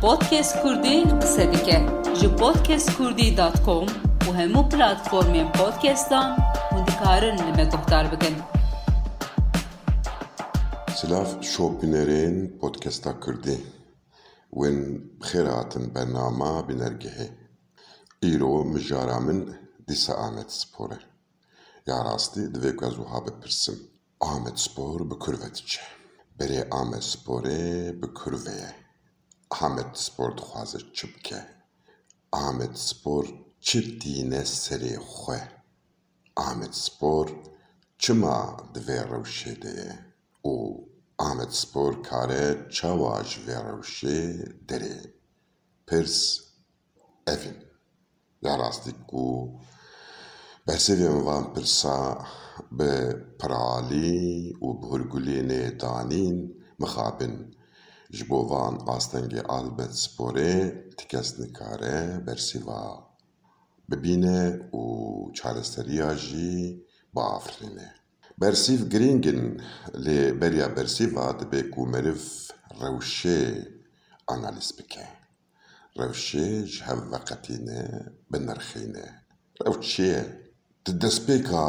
podcast Kurdi qisedike ji podcastkurdî.com û hemû platformên podcastan hûn dikarin li me guhdar bikin. Silav şopînerên podcasta Kurdî wên bixêr hatin bernama bînergehê. Îro mijara min Ahmet Spor e. Ya rastî divê ku ez. Ahmet Spor bi kurve diçe. Berê Ahmet Sporê bi kurve. Amed Spor dixwaze çi bike? Amed Spor çi tîne serê xwe? Amed Spor çima di vê rewşê de ye? û Amed Spor kare çawa ji vê rewşê derê? Pirs ev in. Ya rastî ku bersivên van pirsa bi piralî û bi hûrgulînê danîn mixabin ji bo van astengê Amed Sporê ti kes nikare bersiva bibîne û çareseriya jî biafirîne. Bersîv girîng in lê beriya bersîva dibe ku meriv rewşê analîz bike. Rewşê ji hev veqetîne binirxîne. Rew çi ye? Di destpêka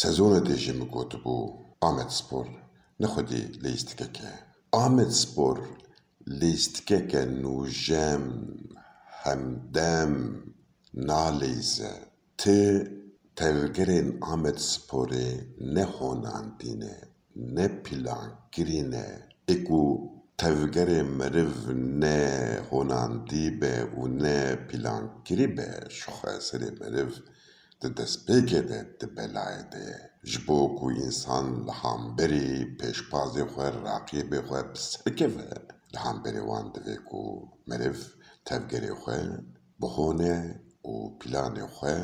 sezonê de jî min gotibû Amed Spor nexwedî lîstikek آمیتسپور لیستکه نو جم هم دم نالیزه. تی تلگرین آمیتسپوری نه خونان نه پیلان اکو تفگره مرو نه خونان دی به و نه پلانگری به شخصه سری د دسپېکې د بلای د ژبو کو انسان له همبري پښپاز خو رقیب به سکه و له همبري وان د کو مریف تفګری خو بخونه او پلان خو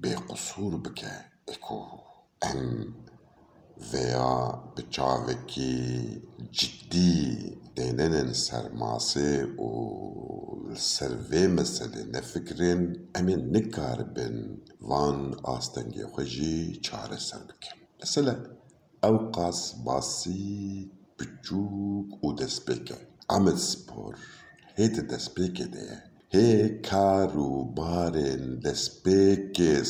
به قصور بکه اکو ام ویا به چاوکی جدی دینن سرماسه و سروه مثل نفکرین امین نکار بین وان آستنگی خوشی چاره سر بکن مثلا او قاس باسی بچوک و دست بکن. امید سپور هیت دست بکن ده. هی کارو بارن دست بکن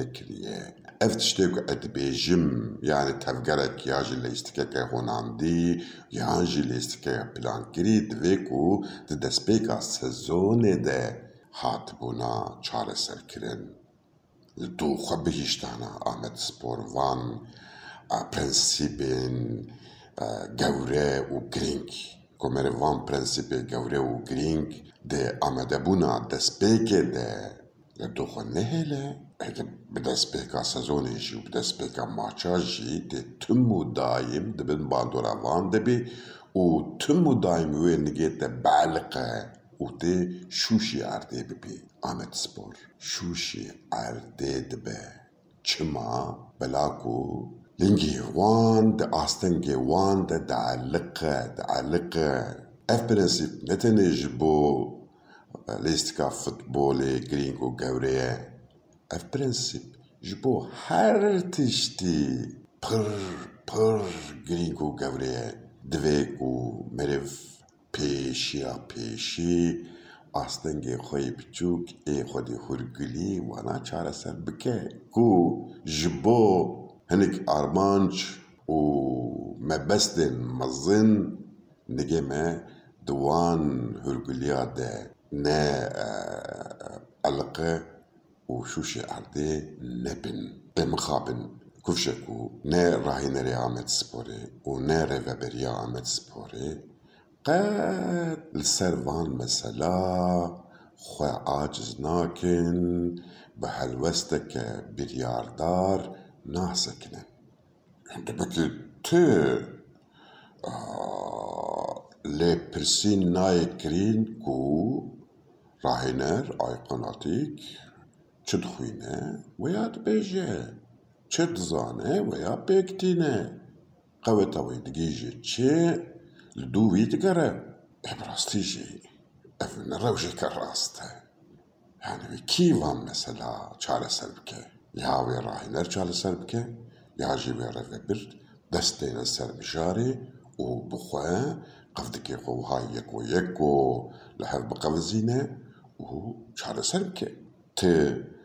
نکریه. Ev ez dibêjim yanî tevgerek ya ji lêstikeke honandî yan jî lêstikeke plankirî divê ku di destpêka sezonê de hatibûna çareserkirin. Li dû xwe bihîştana Amed Spor van prensîpên gewre û giring ku meriv van prensîpê gewre û giring di amedebûna destpêkê de li dû xwe nehêle اگه به دست به که جی و به دست به که ماچا جی ده تم و دایم ده بین باندورا وان ده بی و تم و دایم و نگه ده بلقه و ده شوشی ارده بی بی آمد سپور شوشی ارده ده بی چما بلاکو لنگی وان ده آستنگ وان ده ده علقه ده علقه اف پرنسیب نتنیج بو لیستکا فوتبولی گرینگو گوریه Ev prensîp ji bo her tiştî pir pir girîng û gewre ye. Divê ku meriv pêşiya pêşî astengê xwe yê biçûk ê xwedî hûrgilî wana çareser bike ku ji bo hinek armanc û mebestên mezin nigê me di wan hûrgiliya de ne eliqe و شوش ارده نبن امخابن کفشکو نه راهی نری آمد سپوره و نه رو بری آمد سپوره قد لسروان مثلا خواه آجز ناکن به هلوست که بریاردار ناسکنه. انده بکی تو لی پرسین نای کرین کو راهنر آی قناتیک چت خوینه و یا بیجه چت زانه و یا بکتینه. قوه تاوی دگیجه چه؟ لدو وید گره ابراستی جه. افن که راسته. یعنی وی کیوان وان مثلا چاله سر بکه؟ یا وی راهی نر چاله سر یا جی وی رفه برد. دسته این سر بشاری او بخواه. قفدکی خوها یک یکو یک و لحف بقفزینه او چاله سر ته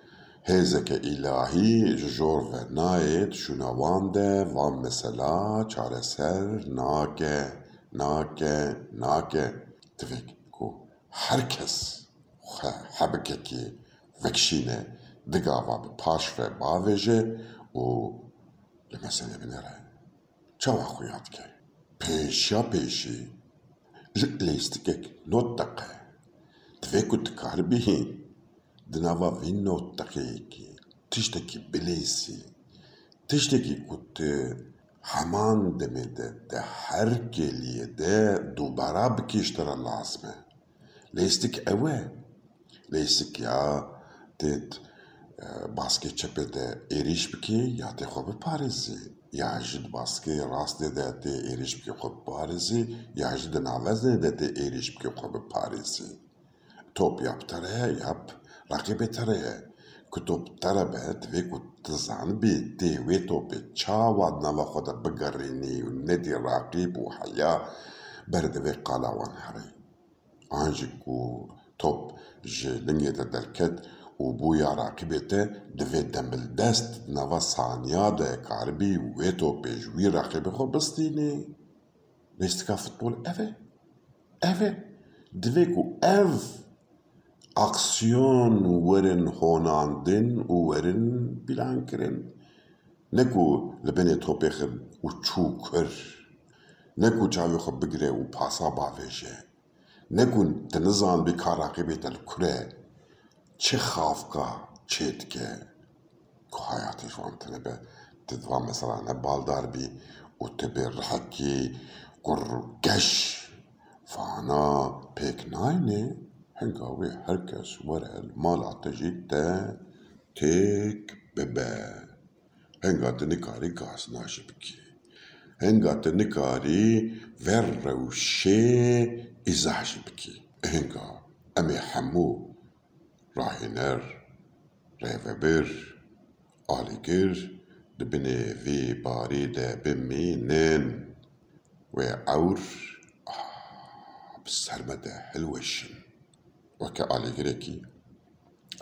هزکه الهی جور و ناید شنوانده و مثلا چاره سر ناکه ناکه ناکه تفک کو هر کس حبکه کی وکشینه دگا و پاش و باوجه او لمسنه بنره چا و خویات که پیشا پیشی لیستگک نوت دقه تفکو کار بیهیم دنوافينو التقيكي تشتكي بليسي تشتكي كنت همان دمده ده هر كلية ده دوباره بكيشتر العظمة ليستك اوه ليستك يا تت basketçepe de eriş biki ya te xobe parizi. Ya jid baske rast de de te eriş biki xobe parizi. Ya jid navaz de de te eriş biki xobe parizi. Top yaptare yap. باقي بطريقه كتب طربت فيكو تزعن بيتي ويتو بتشاوض نلا خدا بقريني والنادي الرقيب وحياة برد في قالا وانحري انجيكو توب جي لنجي تدركت وبويا راقبته دفي دمل دست نوا صانيا دا كاربي ويتو بجوي راقبي خو بستيني ليست كافت طول افي افي دفيكو اف aksiyon werin honandin û werin pîlankirin ne ku li binê topê xir û ne ku çavê xwe bigire û pasa bavêje ne ku tu nizanbî ka raqîbê te li kur e çi xafka çê dike? Ku hayatê wan tune be? Tu divan mesela ne baldar bî û tu bê rihekî kur geş. Fana pêk nayînê هنگام هرکس وارد مال تا تیک ببه. هنگا نکاری گاز ناشه بکی. هنگا نکاری ور روشه ازاشه بکی. هنگا امی حمو راهنر ریوبر آلیگر دبنه وی باری ده بمینن و عور بسرمده حلوشن. وكا على غريكي.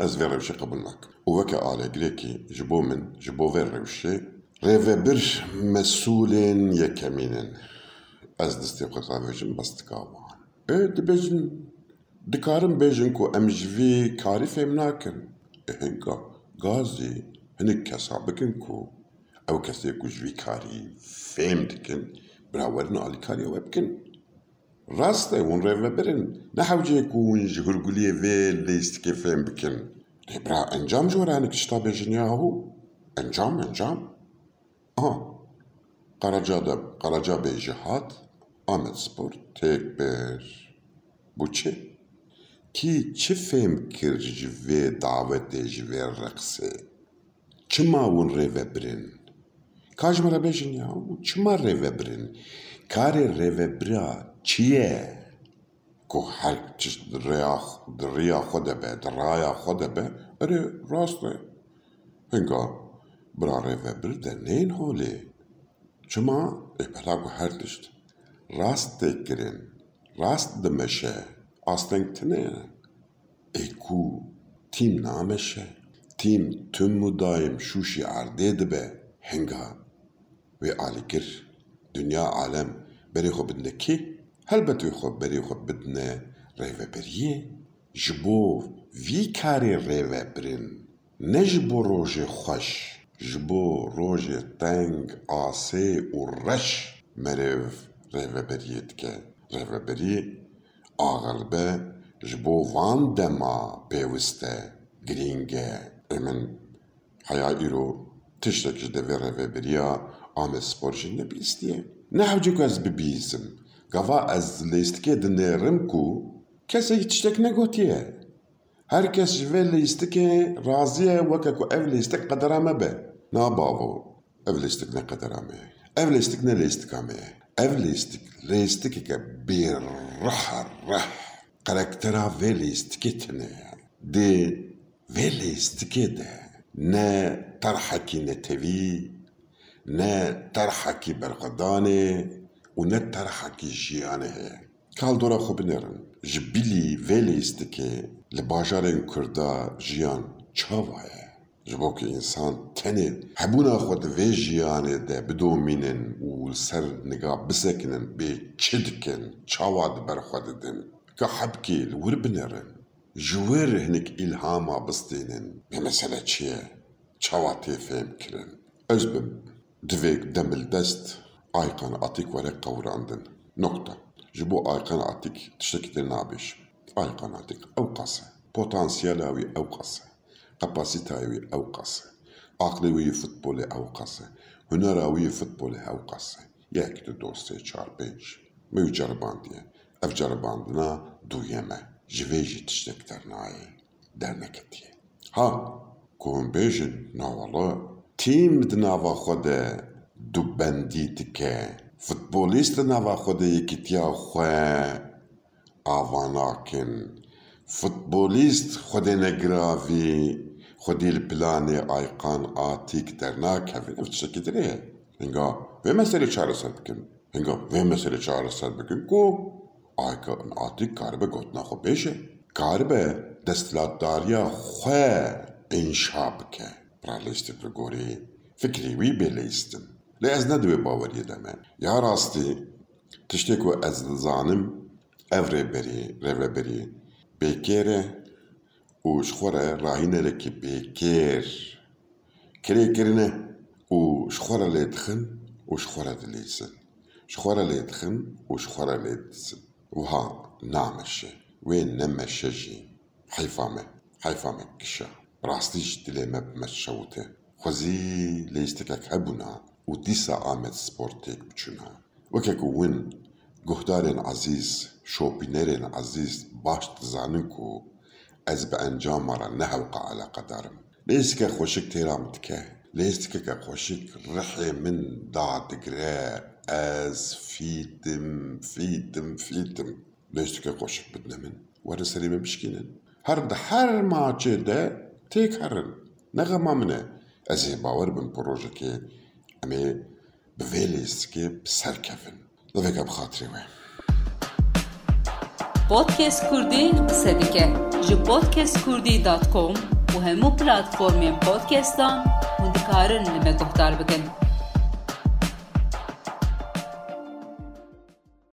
ازفي روشي قبل ماك. وكا على غريكي. جبو من جبو فير روشي. ريفا برش مسؤولين يا كمينين أز دستي قطع بيجن بس تكاوان. إيه دبيجن. دكارن بيجن كو ام جفي كاري فيم ناكن هنكا إيه، غازي. هنك كسابكن كو. أو كسيكو جوي كاري فيم دكن. براورنا على كاري ويبكن hinek kesa bikin ku ew kesê ku ji vî karî fêm dikin bira werin alîkariya we bikin ڕاستە hûn rêvebirin nehewciyê ku hûn ji hûrguliyê vê lêstikê fêm bikin lêbira encam ji weranik tişta bêjin yahu encam encam aha qereca de qereca bê jî hat Amed Spor têk bir bû çi kî çi fêm kir ji vê davetê ji vê reqsê çima hûn rêvebirin ka ji me re bêjin yahu çima rêvebirin karê rêvebira çi ye ku her tişt چیه که هر چیز دریا خود به دریا خود به اره راسته هنگا براره و برده نین حوله چما ای پلا که هر تشت راست کرن راست دمشه آستنگ تنه ای کو تیم نامشه تیم تم و دایم شوشی عرده دبه هنگا ve alikir dünya alem beri hobindeki هل بتو خود بری خود بدن روه بریه؟ جبو وی کار روه برین. نجبو روج خوش. جبو روج تنگ آسه و رش. مرو روه بریه دکه. روه بریه. آغلبه جبو وان دما پیوسته. گرینگه. امن حیاء ایرو. تشتکش دوی روه بریه آمه سپورشن نبیستیه. نحو جو که از ببیزم. قوا از لیست که کو کسی هیچ تک نگو تیه هر کس جوه لیست که رازیه وکه که او لیست قدرامه بی نا باو او لیست که قدرامه او لیست که لیست که همه او لیست که که که بی رح رح قرکترا وی لیست تنه دی وی لیست که ده نه ترحکی نتوی نه ترحکی برقدانه ونت ترحكي جيانه کال دورا خوب نرن جبیلی ویلیست که لباجارن کردا جیان چاوایه جبو که انسان تنه هبونا خود وی جیانه ده بدومینن و سر نگاه بسکنن به چدکن چاواد بر خود دن که حبکی لور بنرن جویر هنک الهاما بستینن به مسئله چیه چاواتی فهم کرن از بم دویگ دمل دست ayqan atîk were qewrandin. Nokta. Ji bo ayqan atîk tiştekî tê nabêj. Ayqan atîk ew qas e. Potansiyela wî ew qas e. Kapasiteyê wî ew qas e. Aqlê wî yê futbolê ew qas e. Hunera wî yê futbolê ew qas e. Yek. Ev ceribandina duyem e. Ji vê jî tiştek dernayê. Ha, ku hûn bêjin nawala tîm di dike. Futbolîst di nava xwe de yekîtiya xwe ava nakin. Futbolîst xwedê negiravî, xwedî li planê ayqan atîk dernakevin ev tiştekî dirê ye. Hinga vê meselê çareser bikin. Hinga vê meselê çareser bikin ku ayqan atîk karibe gotina xwe bêje. Karibe desthilatdariya xwe înşa bike. Piralîstî bi gorî fikrî wî bêlêstin. Lê ez divê baweriyê de me. Ya rastî tiştê ku ez dizanim ev rêberî rêveberî bêkêr e û ji xwe re rahînerekî bêkêr kirêkirine û ji xwe re lê dixin û ji xwe re dilîzin. Ji xwe re lê dixin û ji xwe re lê dizin. Wiha nameşe. Wê nemeşe jî. Heyfa me. Heyfa و دیسا آمد سپورتیک بچونا. وکه که وین گهدارین عزیز شوپینرین عزیز باشت تزانن که از به انجام مرا نه حلقه علا قدارم لیست که خوشک تیرام تکه لیست که که خوشک رحی من دا دگره از فیدم فیدم فیدم. لیست که خوشک بدن من. ورن سریمه بشکینن. هر ده هر ماچه ده تیک هرن. نغمه منه. از این باور بن پروژه که مي بفالي سكيب سركفن هذاك بخاطري وين بودكاست كردي قصة ديكا بودكاست كردي دات كوم وهمو بلاتفورمين بودكاستان وندكارن لما تهتار بكن